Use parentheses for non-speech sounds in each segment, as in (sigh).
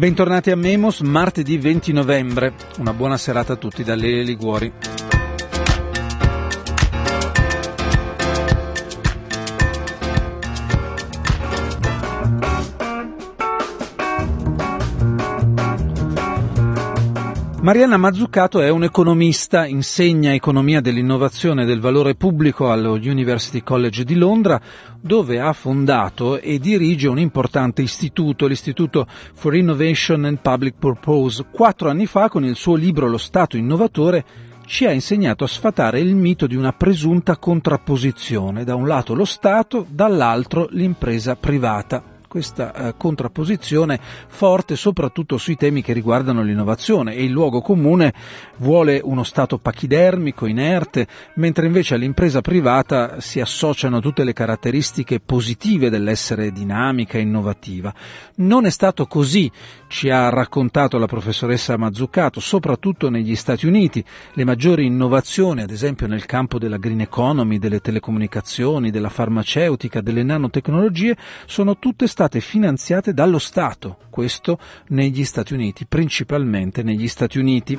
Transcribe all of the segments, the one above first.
Bentornati a Memos, martedì 20 novembre. Una buona serata a tutti da Lele Liguori. Mariana Mazzucato è un economista, insegna economia dell'innovazione e del valore pubblico allo University College di Londra, dove ha fondato e dirige un importante istituto, l'Istituto for Innovation and Public Purpose. Quattro anni fa, con il suo libro Lo Stato innovatore, ci ha insegnato a sfatare il mito di una presunta contrapposizione, da un lato lo Stato, dall'altro l'impresa privata questa eh, contrapposizione forte soprattutto sui temi che riguardano l'innovazione e il luogo comune vuole uno Stato pachidermico, inerte, mentre invece all'impresa privata si associano tutte le caratteristiche positive dell'essere dinamica e innovativa. Non è stato così, ci ha raccontato la professoressa Mazzucato, soprattutto negli Stati Uniti. Le maggiori innovazioni, ad esempio nel campo della green economy, delle telecomunicazioni, della farmaceutica, delle nanotecnologie, sono tutte state state finanziate dallo Stato, questo negli Stati Uniti, principalmente negli Stati Uniti.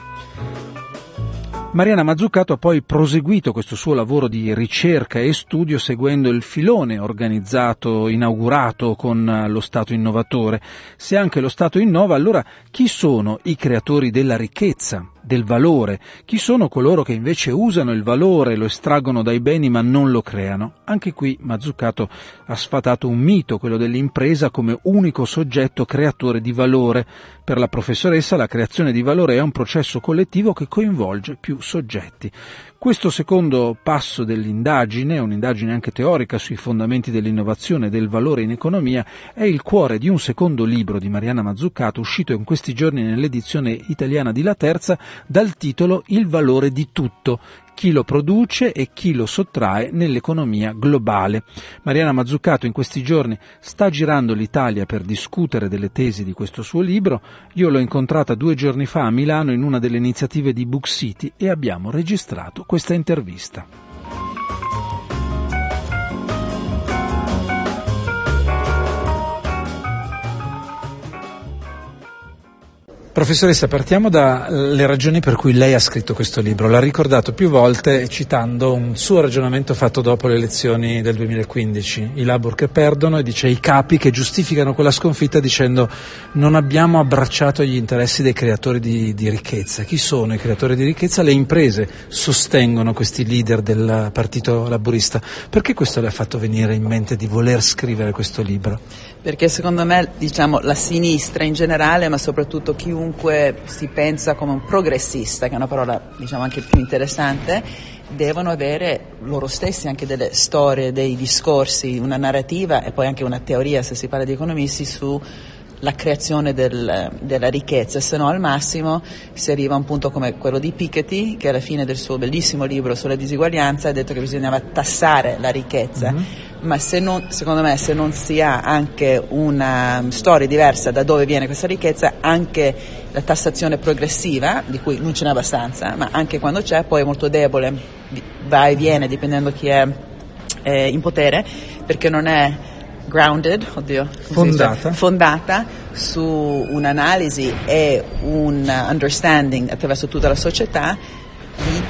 Mariana Mazzucato ha poi proseguito questo suo lavoro di ricerca e studio seguendo il filone organizzato, inaugurato con lo Stato innovatore. Se anche lo Stato innova, allora chi sono i creatori della ricchezza? Del valore, chi sono coloro che invece usano il valore, lo estraggono dai beni ma non lo creano. Anche qui Mazzucato ha sfatato un mito, quello dell'impresa come unico soggetto creatore di valore. Per la professoressa la creazione di valore è un processo collettivo che coinvolge più soggetti. Questo secondo passo dell'indagine, un'indagine anche teorica sui fondamenti dell'innovazione e del valore in economia, è il cuore di un secondo libro di Mariana Mazzucato uscito in questi giorni nell'edizione italiana di La Terza dal titolo Il valore di tutto, chi lo produce e chi lo sottrae nell'economia globale. Mariana Mazzucato in questi giorni sta girando l'Italia per discutere delle tesi di questo suo libro. Io l'ho incontrata due giorni fa a Milano in una delle iniziative di Book City e abbiamo registrato questa intervista. Professoressa, partiamo dalle ragioni per cui lei ha scritto questo libro. L'ha ricordato più volte citando un suo ragionamento fatto dopo le elezioni del 2015. I Labour che perdono e dice i capi che giustificano quella sconfitta dicendo non abbiamo abbracciato gli interessi dei creatori di, di ricchezza. Chi sono i creatori di ricchezza? Le imprese sostengono questi leader del partito laburista. Perché questo le ha fatto venire in mente di voler scrivere questo libro? Perché secondo me diciamo, la sinistra in generale, ma soprattutto chiunque si pensa come un progressista, che è una parola diciamo anche più interessante, devono avere loro stessi anche delle storie, dei discorsi, una narrativa e poi anche una teoria, se si parla di economisti, su la creazione del, della ricchezza, se no al massimo si arriva a un punto come quello di Piketty, che alla fine del suo bellissimo libro sulla disuguaglianza ha detto che bisognava tassare la ricchezza. Mm-hmm. Ma se non, secondo me se non si ha anche una storia diversa da dove viene questa ricchezza, anche la tassazione progressiva, di cui non ce n'è abbastanza, ma anche quando c'è poi è molto debole, va e viene dipendendo chi è eh, in potere, perché non è grounded, oddio, fondata. fondata su un'analisi e un understanding attraverso tutta la società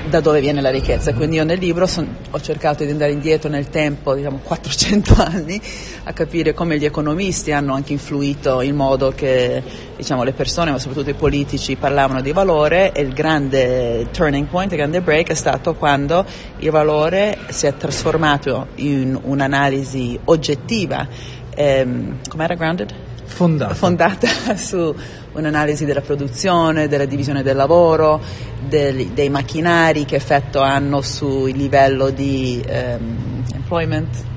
da dove viene la ricchezza. Quindi io nel libro son, ho cercato di andare indietro nel tempo, diciamo (laughs) 400 anni, a capire come gli economisti hanno anche influito il modo che diciamo, le persone, ma soprattutto i politici, parlavano di valore e il grande turning point, il grande break è stato quando il valore si è trasformato in un'analisi oggettiva. Ehm, com'era grounded? Fondata. Fondata (laughs) su un'analisi della produzione, della divisione del lavoro, del, dei macchinari che effetto hanno sul livello di um, employment,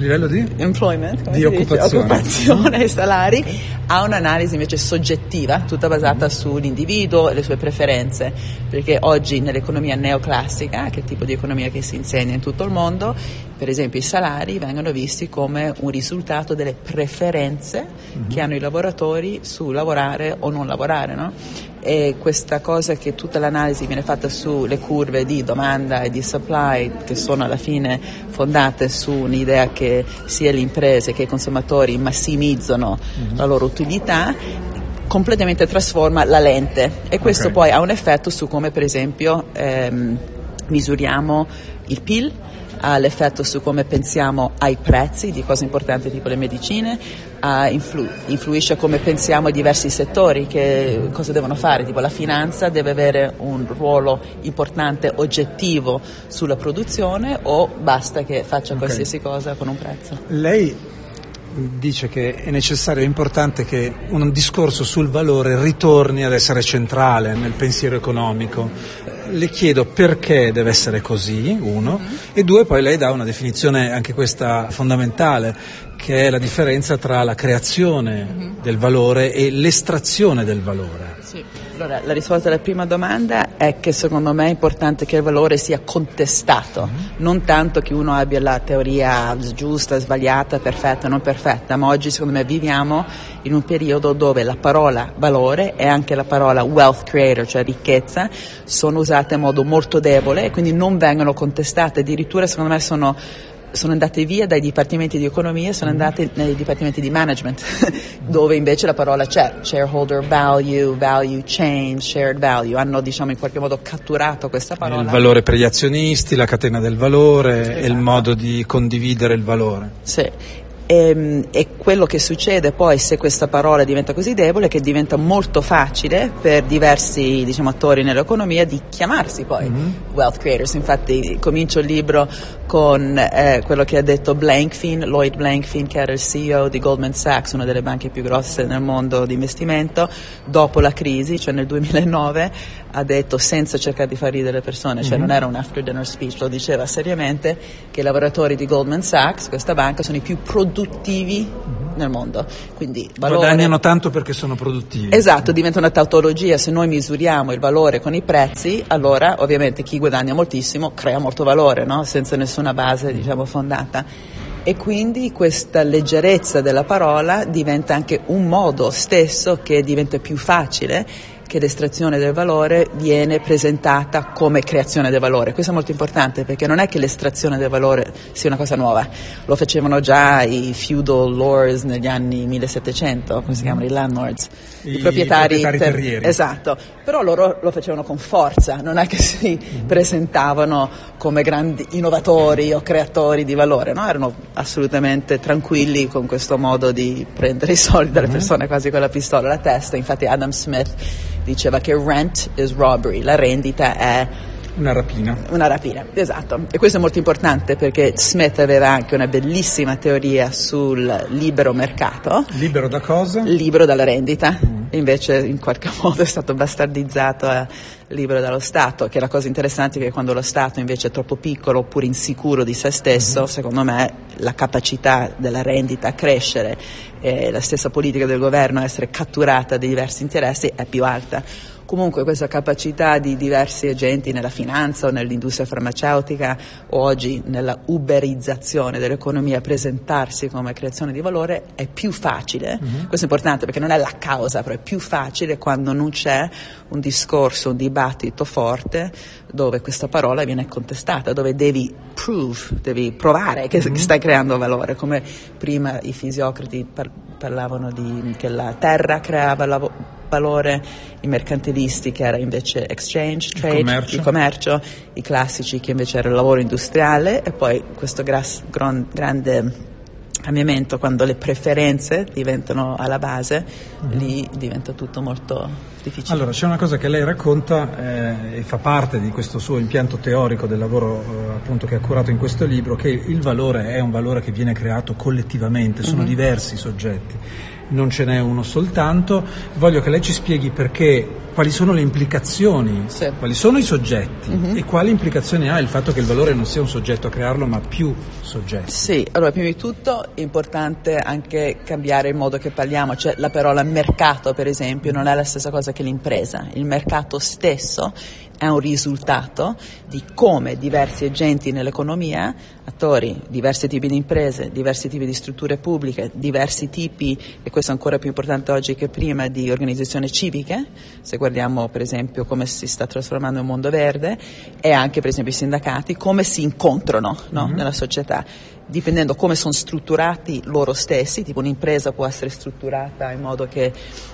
livello di? Employment, di occupazione. occupazione e salari, ha un'analisi invece soggettiva, tutta basata sull'individuo e le sue preferenze, perché oggi nell'economia neoclassica, che tipo di economia che si insegna in tutto il mondo, per esempio i salari vengono visti come un risultato delle preferenze mm-hmm. che hanno i lavoratori su lavorare o non lavorare, no? E questa cosa che tutta l'analisi viene fatta sulle curve di domanda e di supply che sono alla fine fondate su un'idea che sia le imprese che i consumatori massimizzano mm-hmm. la loro utilità completamente trasforma la lente e questo okay. poi ha un effetto su come per esempio ehm, misuriamo il PIL, ha l'effetto su come pensiamo ai prezzi di cose importanti tipo le medicine, influ- influisce come pensiamo ai diversi settori, che cosa devono fare, tipo la finanza deve avere un ruolo importante oggettivo sulla produzione o basta che faccia okay. qualsiasi cosa con un prezzo. Lei dice che è necessario, è importante che un discorso sul valore ritorni ad essere centrale nel pensiero economico. Le chiedo perché deve essere così, uno, mm-hmm. e due, poi lei dà una definizione anche questa fondamentale, che è la differenza tra la creazione mm-hmm. del valore e l'estrazione del valore. Sì. Allora, la risposta alla prima domanda è che secondo me è importante che il valore sia contestato, mm-hmm. non tanto che uno abbia la teoria giusta, sbagliata, perfetta, non perfetta, ma oggi secondo me viviamo in un periodo dove la parola valore e anche la parola wealth creator, cioè ricchezza, sono usate in modo molto debole e quindi non vengono contestate, addirittura secondo me sono sono andate via dai dipartimenti di economia, sono mm-hmm. andate nei dipartimenti di management, (laughs) dove invece la parola c'è, shareholder value, value change, shared value, hanno diciamo in qualche modo catturato questa parola. Il valore per gli azionisti, la catena del valore esatto. e il modo di condividere il valore. Sì, e, ehm, e, quello che succede poi se questa parola diventa così debole è che diventa molto facile per diversi diciamo, attori nell'economia di chiamarsi poi mm-hmm. wealth creators. Infatti comincio il libro con eh, quello che ha detto Blankfein, Lloyd Blankfein che era il CEO di Goldman Sachs, una delle banche più grosse nel mondo di investimento, dopo la crisi, cioè nel 2009, ha detto senza cercare di far ridere le persone, cioè mm-hmm. non era un after dinner speech, lo diceva seriamente che i lavoratori di Goldman Sachs, questa banca, sono i più produttivi produttivi nel mondo. Quindi valore... Guadagnano tanto perché sono produttivi. Esatto, diventa una tautologia. Se noi misuriamo il valore con i prezzi, allora ovviamente chi guadagna moltissimo crea molto valore, no? senza nessuna base diciamo, fondata. E quindi questa leggerezza della parola diventa anche un modo stesso che diventa più facile che l'estrazione del valore viene presentata come creazione del valore. Questo è molto importante perché non è che l'estrazione del valore sia una cosa nuova, lo facevano già i feudal lords negli anni 1700, come si chiamano i landlords, i, i proprietari, proprietari ter- esatto, però loro lo facevano con forza, non è che si mm-hmm. presentavano come grandi innovatori o creatori di valore, no? erano assolutamente tranquilli con questo modo di prendere i soldi dalle mm-hmm. persone quasi con la pistola alla testa, infatti Adam Smith diceva che rent is robbery, la rendita è una rapina. Una rapina, esatto. E questo è molto importante perché Smith aveva anche una bellissima teoria sul libero mercato. Libero da cosa? Libero dalla rendita. Mm. Invece in qualche (laughs) modo è stato bastardizzato a libero dallo Stato, che la cosa interessante è che quando lo Stato invece è troppo piccolo oppure insicuro di se stesso, mm. secondo me la capacità della rendita a crescere e la stessa politica del governo a essere catturata da diversi interessi è più alta comunque questa capacità di diversi agenti nella finanza o nell'industria farmaceutica o oggi nella uberizzazione dell'economia a presentarsi come creazione di valore è più facile, mm-hmm. questo è importante perché non è la causa, però è più facile quando non c'è un discorso, un dibattito forte dove questa parola viene contestata, dove devi prove, devi provare che, mm-hmm. che stai creando valore, come prima i fisiocrati par- parlavano di, che la terra creava lavoro valore, i mercantilisti che era invece exchange, trade, il commercio. il commercio, i classici che invece era il lavoro industriale e poi questo gras- gran- grande cambiamento quando le preferenze diventano alla base, mm-hmm. lì diventa tutto molto difficile. Allora, c'è una cosa che lei racconta eh, e fa parte di questo suo impianto teorico del lavoro eh, appunto che ha curato in questo libro, che il valore è un valore che viene creato collettivamente, sono mm-hmm. diversi i soggetti non ce n'è uno soltanto. Voglio che lei ci spieghi perché, quali sono le implicazioni, sì. quali sono i soggetti mm-hmm. e quali implicazioni ha il fatto che il valore non sia un soggetto a crearlo ma più soggetti. Sì, allora prima di tutto è importante anche cambiare il modo che parliamo, cioè la parola mercato per esempio non è la stessa cosa che l'impresa, il mercato stesso è un risultato di come diversi agenti nell'economia, attori, diversi tipi di imprese, diversi tipi di strutture pubbliche, diversi tipi, e questo è ancora più importante oggi che prima, di organizzazioni civiche, se guardiamo per esempio come si sta trasformando il mondo verde e anche per esempio i sindacati, come si incontrano no? mm-hmm. nella società dipendendo come sono strutturati loro stessi, tipo un'impresa può essere strutturata in modo che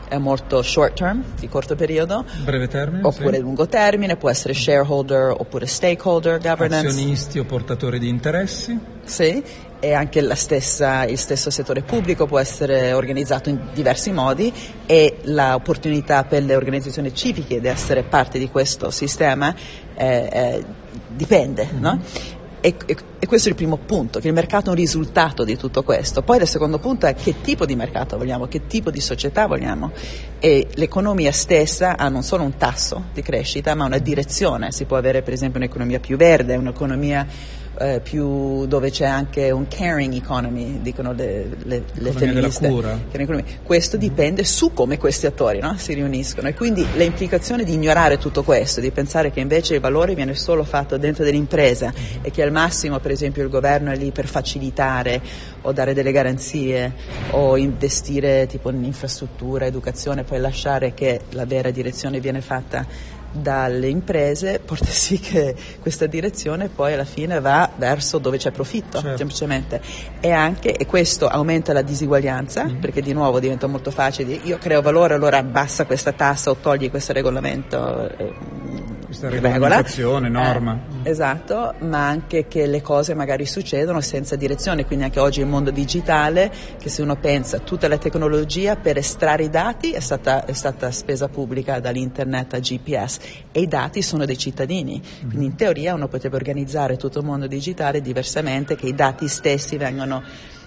è molto short term, di corto periodo, breve termine, oppure sì. lungo termine, può essere shareholder oppure stakeholder governance. Azionisti o portatori di interessi. Sì, e anche stessa, il stesso settore pubblico può essere organizzato in diversi modi e l'opportunità per le organizzazioni civiche di essere parte di questo sistema eh, eh, dipende, mm-hmm. no? E, e, e, questo è il primo punto, che il mercato è un risultato di tutto questo. Poi il secondo punto è che tipo di mercato vogliamo, che tipo di società vogliamo. E l'economia stessa ha non solo un tasso di crescita, ma una direzione. Si può avere per esempio un'economia più verde, un'economia eh, più, dove c'è anche un caring economy, dicono le, le, le femministe. Questo dipende su come questi attori no? si riuniscono e quindi le implicazioni di ignorare tutto questo, di pensare che invece il valore viene solo fatto dentro dell'impresa e che al massimo per esempio il governo è lì per facilitare o dare delle garanzie o investire tipo in infrastruttura, educazione, poi lasciare che la vera direzione viene fatta dalle imprese porta sì che questa direzione poi alla fine va verso dove c'è profitto certo. semplicemente e anche e questo aumenta la disuguaglianza mm-hmm. perché di nuovo diventa molto facile io creo valore allora abbassa questa tassa o togli questo regolamento eh, questa regolamentazione, norma. Eh, esatto, ma anche che le cose magari succedono senza direzione, quindi anche oggi il mondo digitale, che se uno pensa tutta la tecnologia per estrarre i dati è stata, è stata spesa pubblica dall'internet a GPS e i dati sono dei cittadini, quindi in teoria uno potrebbe organizzare tutto il mondo digitale diversamente, che i dati stessi vengano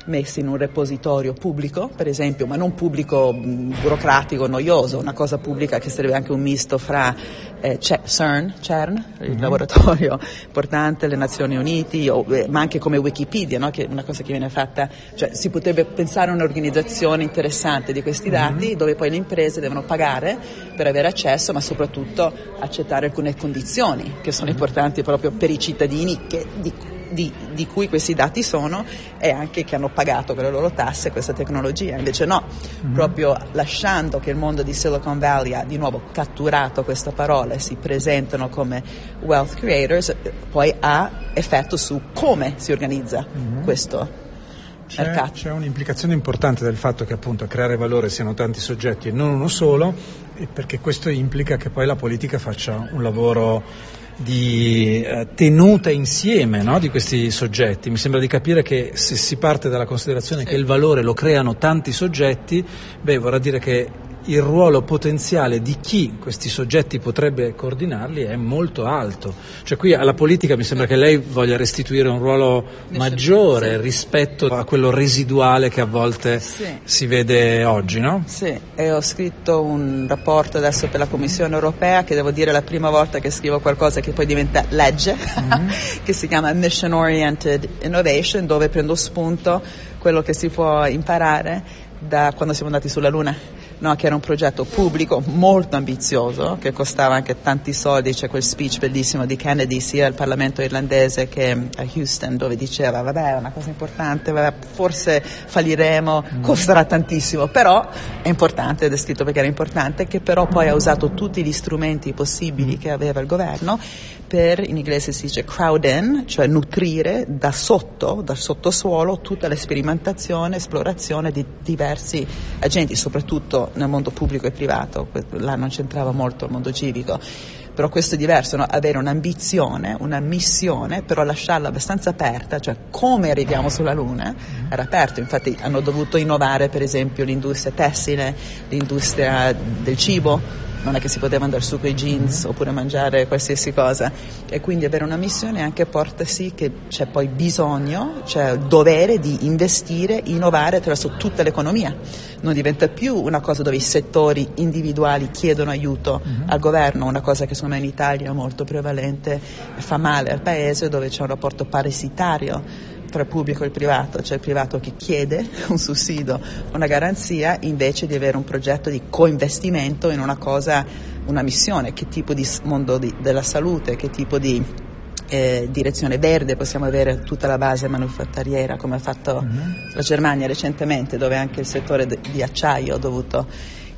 messi in un repositorio pubblico, per esempio, ma non pubblico burocratico, noioso, una cosa pubblica che sarebbe anche un misto fra eh, CERN, CERN, il mm-hmm. laboratorio importante, le Nazioni Unite, o, eh, ma anche come Wikipedia, no? che è una cosa che viene fatta, cioè si potrebbe pensare a un'organizzazione interessante di questi dati mm-hmm. dove poi le imprese devono pagare per avere accesso, ma soprattutto accettare alcune condizioni che sono mm-hmm. importanti proprio per i cittadini che, di, di, di, cui questi dati sono e anche che hanno pagato con le loro tasse questa tecnologia. Invece no, mm-hmm. proprio lasciando che il mondo di Silicon Valley ha di nuovo catturato questa parola e si presentano come wealth creators, poi ha effetto su come si organizza mm-hmm. questo. C'è, c'è, un'implicazione importante del fatto che appunto a creare valore siano tanti soggetti e non uno solo, perché questo implica che poi la politica faccia un lavoro di eh, tenuta insieme no, di questi soggetti. Mi sembra di capire che se si parte dalla considerazione sì. che il valore lo creano tanti soggetti, beh, vorrà dire che il ruolo potenziale di chi questi soggetti potrebbe coordinarli è molto alto. Cioè qui alla politica mi sembra che lei voglia restituire un ruolo maggiore sì. rispetto a quello residuale che a volte sì. si vede oggi, no? Sì, e ho scritto un rapporto adesso per la Commissione europea che devo dire è la prima volta che scrivo qualcosa che poi diventa legge, mm-hmm. (laughs) che si chiama Mission Oriented Innovation, dove prendo spunto quello che si può imparare da quando siamo andati sulla Luna no, che era un progetto pubblico molto ambizioso, che costava anche tanti soldi, c'è quel speech bellissimo di Kennedy sia al Parlamento irlandese che a Houston dove diceva vabbè è una cosa importante, vabbè, forse falliremo, mm. costerà tantissimo, però è importante, ed è scritto perché era importante, che però poi ha usato tutti gli strumenti possibili che aveva il governo per, in inglese si dice crowd in, cioè nutrire da sotto, dal sottosuolo, tutta l'esperimentazione, esplorazione di diversi agenti, soprattutto nel mondo pubblico e privato, là non c'entrava molto il mondo civico. Però questo è diverso, no? avere un'ambizione, una missione, però lasciarla abbastanza aperta, cioè come arriviamo sulla Luna, era aperto, infatti hanno dovuto innovare per esempio l'industria tessile, l'industria del cibo, non è che si poteva andare su quei jeans oppure mangiare qualsiasi cosa e quindi avere una missione anche porta sì che c'è poi bisogno, c'è il dovere di investire, innovare attraverso tutta l'economia. Non diventa più una cosa dove i settori individuali chiedono aiuto uh-huh. al governo, una cosa che secondo me in Italia è molto prevalente fa male al paese dove c'è un rapporto parasitario tra il pubblico e il privato, cioè il privato che chiede (laughs) un sussidio, una garanzia, invece di avere un progetto di coinvestimento in una cosa, una missione, che tipo di mondo di, della salute, che tipo di eh, direzione verde possiamo avere tutta la base manufatturiera come ha fatto mm-hmm. la Germania recentemente, dove anche il settore di acciaio ha dovuto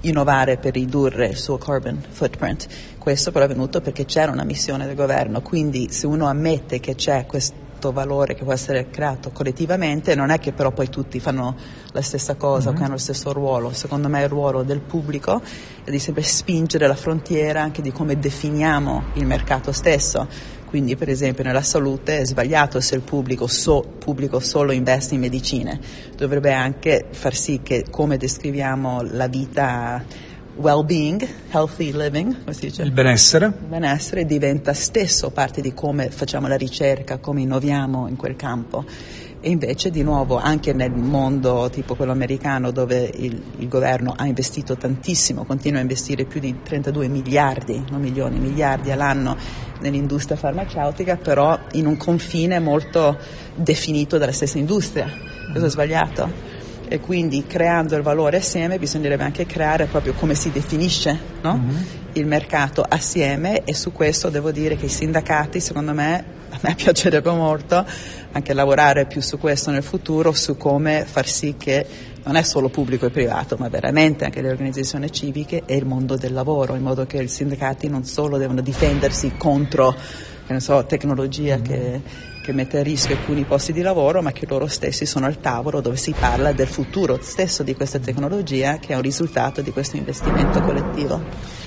innovare per ridurre il suo carbon footprint. Questo però è venuto perché c'era una missione del governo, quindi se uno ammette che c'è questo valore che può essere creato collettivamente, non è che però poi tutti fanno la stessa cosa mm-hmm. che hanno lo stesso ruolo. Secondo me il ruolo del pubblico è di sempre spingere la frontiera anche di come definiamo il mercato stesso. Quindi per esempio nella salute è sbagliato se il pubblico, so, pubblico, solo investe in medicine, dovrebbe anche far sì che come descriviamo la vita well-being, healthy living, come si dice? Il benessere. Il benessere diventa stesso parte di come facciamo la ricerca, come innoviamo in quel campo. E invece di nuovo anche nel mondo tipo quello americano dove il, il, governo ha investito tantissimo, continua a investire più di 32 miliardi, non milioni, miliardi all'anno nell'industria farmaceutica, però in un confine molto definito dalla stessa industria. Questo è sbagliato e quindi creando il valore assieme bisognerebbe anche creare proprio come si definisce no? mm-hmm. il mercato assieme e su questo devo dire che i sindacati secondo me a me (laughs) piacerebbe molto anche lavorare più su questo nel futuro, su come far sì che non è solo pubblico e privato, ma veramente anche le organizzazioni civiche e il mondo del lavoro, in modo che i sindacati non solo devono difendersi contro so, tecnologia mm-hmm. che che mette a rischio alcuni posti di lavoro, ma che loro stessi sono al tavolo dove si parla del futuro stesso di questa tecnologia che è un risultato di questo investimento collettivo.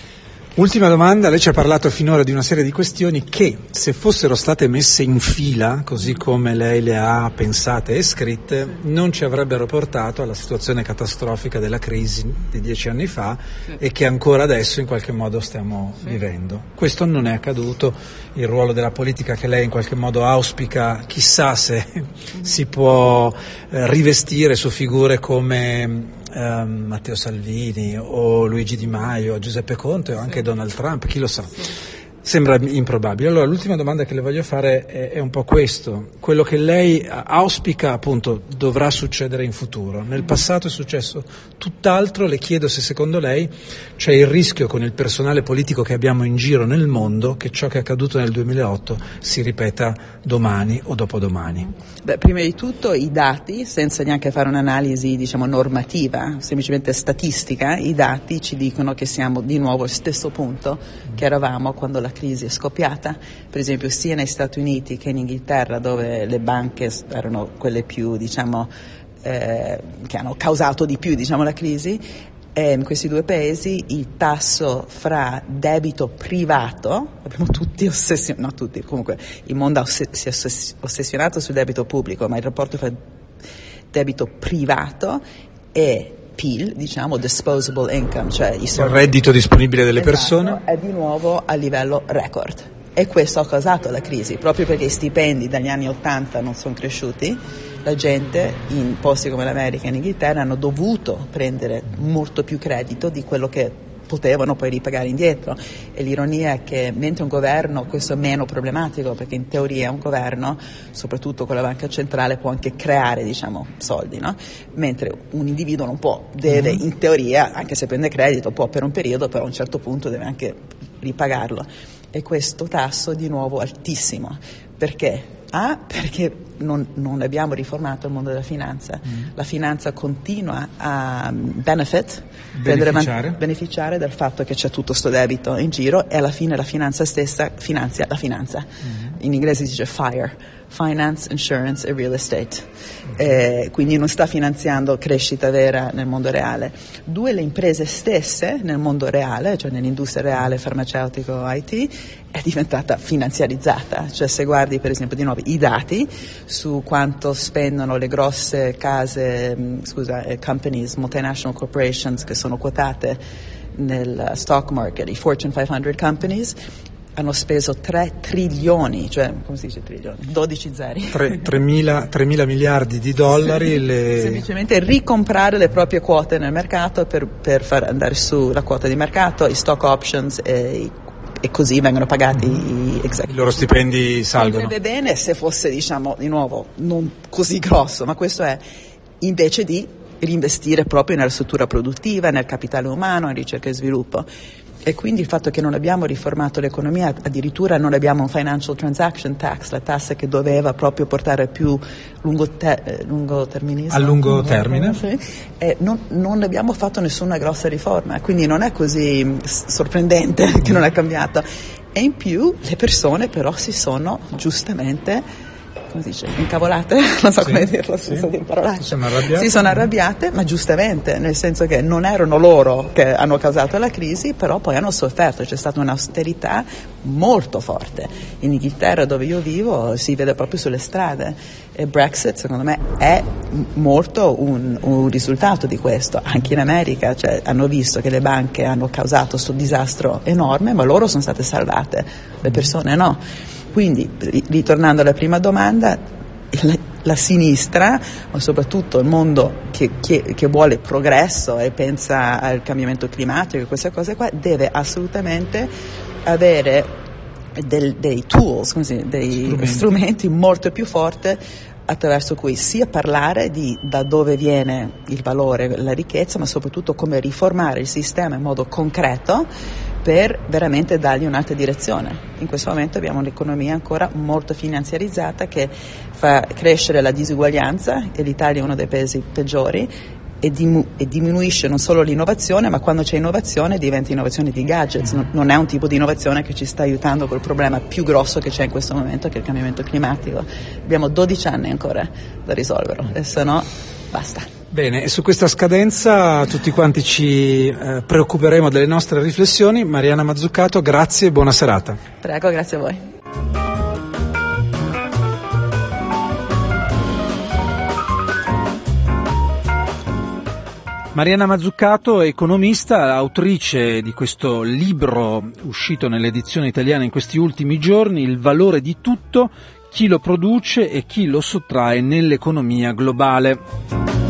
Ultima domanda, lei ci ha parlato finora di una serie di questioni che se fossero state messe in fila, così come lei le ha pensate e scritte, non ci avrebbero portato alla situazione catastrofica della crisi di dieci anni fa e che ancora adesso in qualche modo stiamo vivendo. Questo non è accaduto, il ruolo della politica che lei in qualche modo auspica, chissà se (laughs) si può eh, rivestire su figure come ehm, Matteo Salvini o Luigi Di Maio, Giuseppe Conte o anche Donald Trump, chi lo sa. Sembra improbabile. Allora, l'ultima domanda che le voglio fare è, è, un po' questo. Quello che lei auspica, appunto, dovrà succedere in futuro. Nel passato è successo tutt'altro. Le chiedo se secondo lei c'è il rischio con il personale politico che abbiamo in giro nel mondo che ciò che è accaduto nel 2008 si ripeta domani o dopodomani. Beh, prima di tutto i dati, senza neanche fare un'analisi, diciamo, normativa, semplicemente statistica, i dati ci dicono che siamo di nuovo al stesso punto che eravamo quando la crisi è scoppiata, per esempio sia negli Stati Uniti che in Inghilterra dove le banche erano quelle più, diciamo, eh, che hanno causato di più diciamo, la crisi, in questi due paesi il tasso fra debito privato, abbiamo tutti ossessionati, no tutti, comunque il mondo si è ossessionato sul debito pubblico, ma il rapporto fra debito privato e PIL, diciamo disposable income, cioè il reddito disponibile delle esatto, persone, è di nuovo a livello record. E questo ha causato la crisi, proprio perché i stipendi dagli anni 80 non sono cresciuti, la gente in posti come l'America e l'Inghilterra hanno dovuto prendere molto più credito di quello che potevano poi ripagare indietro e l'ironia è che mentre un governo, questo è meno problematico perché in teoria un governo, soprattutto con la banca centrale, può anche creare diciamo, soldi, no? mentre un individuo non può, deve mm-hmm. in teoria, anche se prende credito, può per un periodo, però a un certo punto deve anche ripagarlo e questo tasso è di nuovo altissimo. Perché? A, perché non, non, abbiamo riformato il mondo della finanza. Mm. La finanza continua a benefit, beneficiare. Beneficiare del fatto che c'è tutto questo debito in giro e alla fine la finanza stessa finanzia la finanza. Mm. In inglese si dice FIRE, Finance, Insurance e Real Estate. Eh, quindi non sta finanziando crescita vera nel mondo reale. Due, le imprese stesse nel mondo reale, cioè nell'industria reale, farmaceutico, IT, è diventata finanziarizzata, cioè se guardi per esempio di nuovo i dati su quanto spendono le grosse case, mm, scusa, eh, companies, multinational corporations che sono quotate nel stock market, i Fortune 500 companies, hanno speso 3 trilioni, cioè come si dice trilioni? 12 zeri. 3, 3, mila, 3 mila miliardi di dollari. le... Semplicemente ricomprare le proprie quote nel mercato per, per far andare su la quota di mercato, i stock options e i e così vengono pagati i executive. I loro stipendi salgono. Sarebbe bene se fosse, diciamo, di nuovo, non così grosso, ma questo è invece di reinvestire proprio nella struttura produttiva, nel capitale umano, in ricerca e sviluppo. E quindi il fatto che non abbiamo riformato l'economia, addirittura non abbiamo un financial transaction tax, la tassa che doveva proprio portare più lungo, te, eh, lungo. A lungo termine. Sì, non, non, abbiamo fatto nessuna grossa riforma, quindi non è così sorprendente (laughs) che non è cambiato. E in più le persone però si sono giustamente come si dice, incavolate, (laughs) non so sì, come dirlo senza sì. parolacce. Si sono, si sono arrabbiate, ma giustamente, nel senso che non erano loro che hanno causato la crisi, però poi hanno sofferto, c'è stata un'austerità molto forte. In Inghilterra, dove io vivo, si vede proprio sulle strade. E Brexit, secondo me, è molto un, un risultato di questo. Anche in America cioè, hanno visto che le banche hanno causato questo disastro enorme, ma loro sono state salvate, le persone no. Quindi, ritornando alla prima domanda, la, la sinistra, ma soprattutto il mondo che, che, che, vuole progresso e pensa al cambiamento climatico e queste cose qua, deve assolutamente avere del, dei tools, dei strumenti. strumenti molto più forti attraverso cui sia parlare di da dove viene il valore, la ricchezza, ma soprattutto come riformare il sistema in modo concreto per veramente dargli un'altra direzione. In questo momento abbiamo un'economia ancora molto finanziarizzata che fa crescere la disuguaglianza e l'Italia è uno dei paesi peggiori e, dim- e, diminuisce non solo l'innovazione, ma quando c'è innovazione diventa innovazione di gadgets, non, non è un tipo di innovazione che ci sta aiutando col problema più grosso che c'è in questo momento, che è il cambiamento climatico. Abbiamo 12 anni ancora da risolverlo e se no basta. Bene, e su questa scadenza tutti quanti ci eh, preoccuperemo delle nostre riflessioni. Mariana Mazzuccato, grazie e buona serata. Prego, grazie a voi. Mariana Mazzuccato, economista, autrice di questo libro uscito nell'edizione italiana in questi ultimi giorni, Il valore di tutto, chi lo produce e chi lo sottrae nell'economia globale.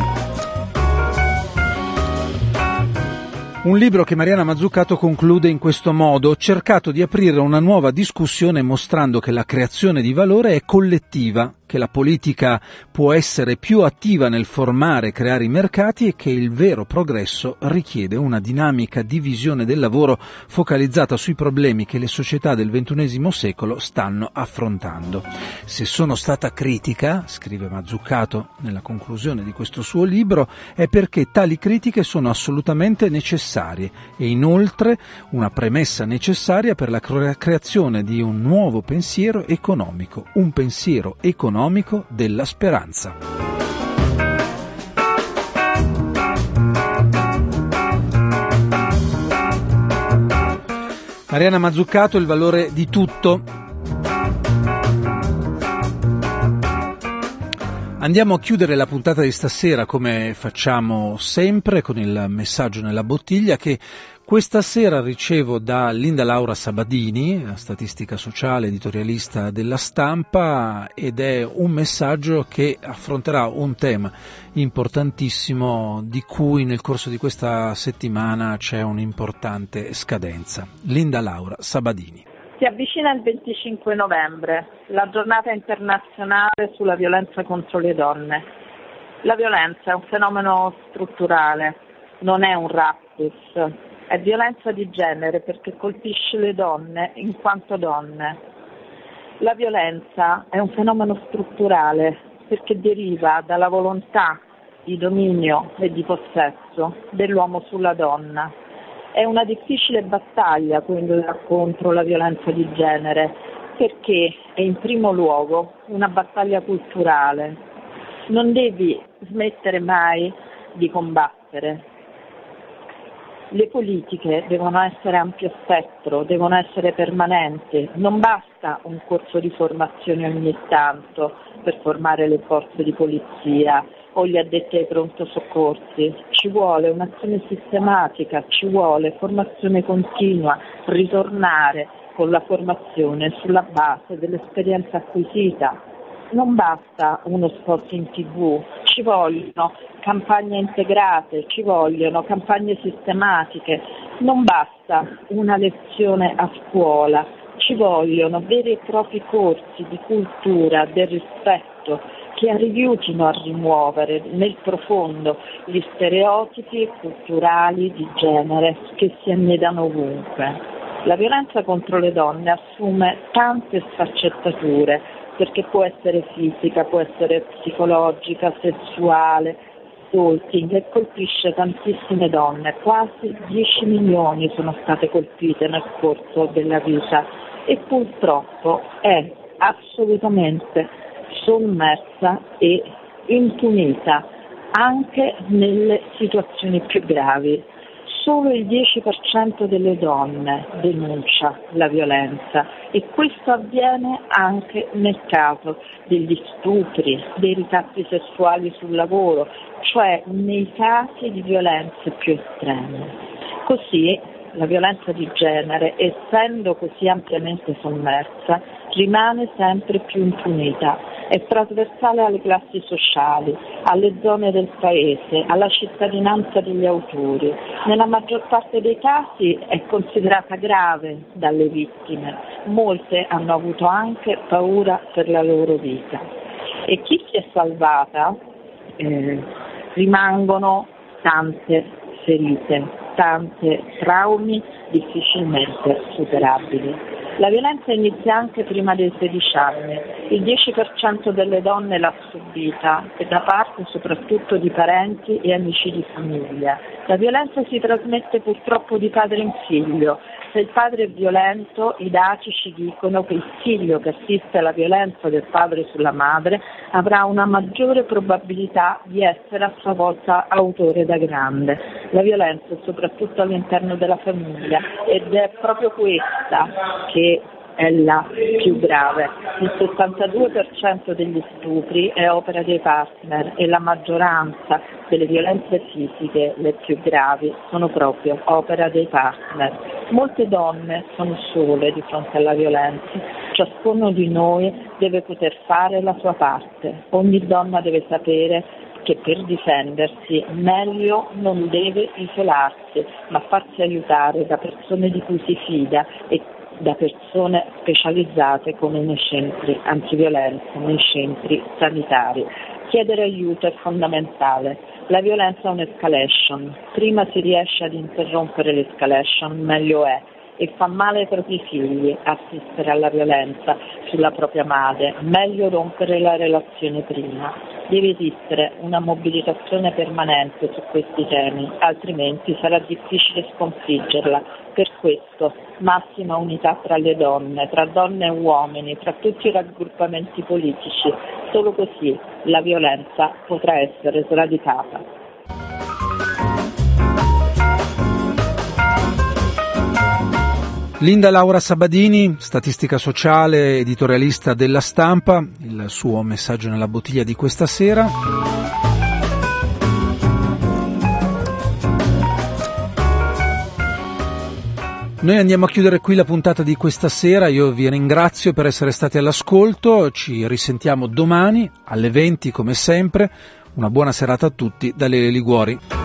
Un libro che Mariana Mazzuccato conclude in questo modo, ho cercato di aprire una nuova discussione mostrando che la creazione di valore è collettiva, che la politica può essere più attiva nel formare e creare i mercati e che il vero progresso richiede una dinamica di visione del lavoro focalizzata sui problemi che le società del XXI secolo stanno affrontando. Se sono stata critica, scrive Mazzuccato nella conclusione di questo suo libro, è perché tali critiche sono assolutamente necessarie e inoltre una premessa necessaria per la creazione di un nuovo pensiero economico, un pensiero economico economico della speranza. Mariana Mazzuccato, il valore di tutto. Andiamo a chiudere la puntata di stasera come facciamo sempre con il messaggio nella bottiglia che questa sera ricevo da Linda Laura Sabadini, statistica sociale, editorialista della stampa, ed è un messaggio che affronterà un tema importantissimo di cui nel corso di questa settimana c'è un'importante scadenza. Linda Laura Sabadini. Si avvicina il 25 novembre, la giornata internazionale sulla violenza contro le donne. La violenza è un fenomeno strutturale, non è un raptus, è violenza di genere perché colpisce le donne in quanto donne. La violenza è un fenomeno strutturale perché deriva dalla volontà di dominio e di possesso dell'uomo sulla donna. È una difficile battaglia quella contro la violenza di genere perché è in primo luogo una battaglia culturale. Non devi smettere mai di combattere, le politiche devono essere ampio spettro, devono essere permanenti, non basta un corso di formazione ogni tanto per formare le forze di polizia o gli addetti ai pronto soccorsi, ci vuole un'azione sistematica, ci vuole formazione continua, ritornare con la formazione sulla base dell'esperienza acquisita. Non basta uno spot in tv, ci vogliono campagne integrate, ci vogliono campagne sistematiche, non basta una lezione a scuola, ci vogliono veri e propri corsi di cultura, del rispetto che rifiutino a rimuovere nel profondo gli stereotipi culturali di genere che si annidano ovunque. La violenza contro le donne assume tante sfaccettature perché può essere fisica, può essere psicologica, sessuale, stalking e colpisce tantissime donne, quasi 10 milioni sono state colpite nel corso della vita e purtroppo è assolutamente sommersa e impunita anche nelle situazioni più gravi. Solo il 10% delle donne denuncia la violenza e questo avviene anche nel caso degli stupri, dei ricatti sessuali sul lavoro, cioè nei casi di violenze più estreme. Così la violenza di genere, essendo così ampiamente sommersa, rimane sempre più impunita. È trasversale alle classi sociali, alle zone del paese, alla cittadinanza degli autori. Nella maggior parte dei casi è considerata grave dalle vittime. Molte hanno avuto anche paura per la loro vita. E chi si è salvata eh, rimangono tante ferite tante traumi difficilmente superabili. La violenza inizia anche prima dei 16 anni. Il 10% delle donne l'ha subita e da parte soprattutto di parenti e amici di famiglia. La violenza si trasmette purtroppo di padre in figlio se il padre è violento, i dati ci dicono che il figlio che assiste alla violenza del padre sulla madre avrà una maggiore probabilità di essere a sua volta autore da grande. La violenza è soprattutto all'interno della famiglia ed è proprio questa che è la più grave. Il 72% degli stupri è opera dei partner e la maggioranza delle violenze fisiche, le più gravi, sono proprio opera dei partner. Molte donne sono sole di fronte alla violenza. Ciascuno di noi deve poter fare la sua parte. Ogni donna deve sapere che per difendersi meglio non deve isolarsi, ma farsi aiutare da persone di cui si fida e da persone specializzate come nei centri antiviolenza, nei centri sanitari. Chiedere aiuto è fondamentale. La violenza è un'escalation. Prima si riesce ad interrompere l'escalation, meglio è e fa male ai propri figli assistere alla violenza sulla propria madre, meglio rompere la relazione prima. Deve esistere una mobilitazione permanente su questi temi, altrimenti sarà difficile sconfiggerla. Per questo massima unità tra le donne, tra donne e uomini, tra tutti i raggruppamenti politici. Solo così la violenza potrà essere sradicata. Linda Laura Sabadini, statistica sociale, editorialista della stampa, il suo messaggio nella bottiglia di questa sera. Noi andiamo a chiudere qui la puntata di questa sera, io vi ringrazio per essere stati all'ascolto, ci risentiamo domani alle 20 come sempre, una buona serata a tutti da Liguori.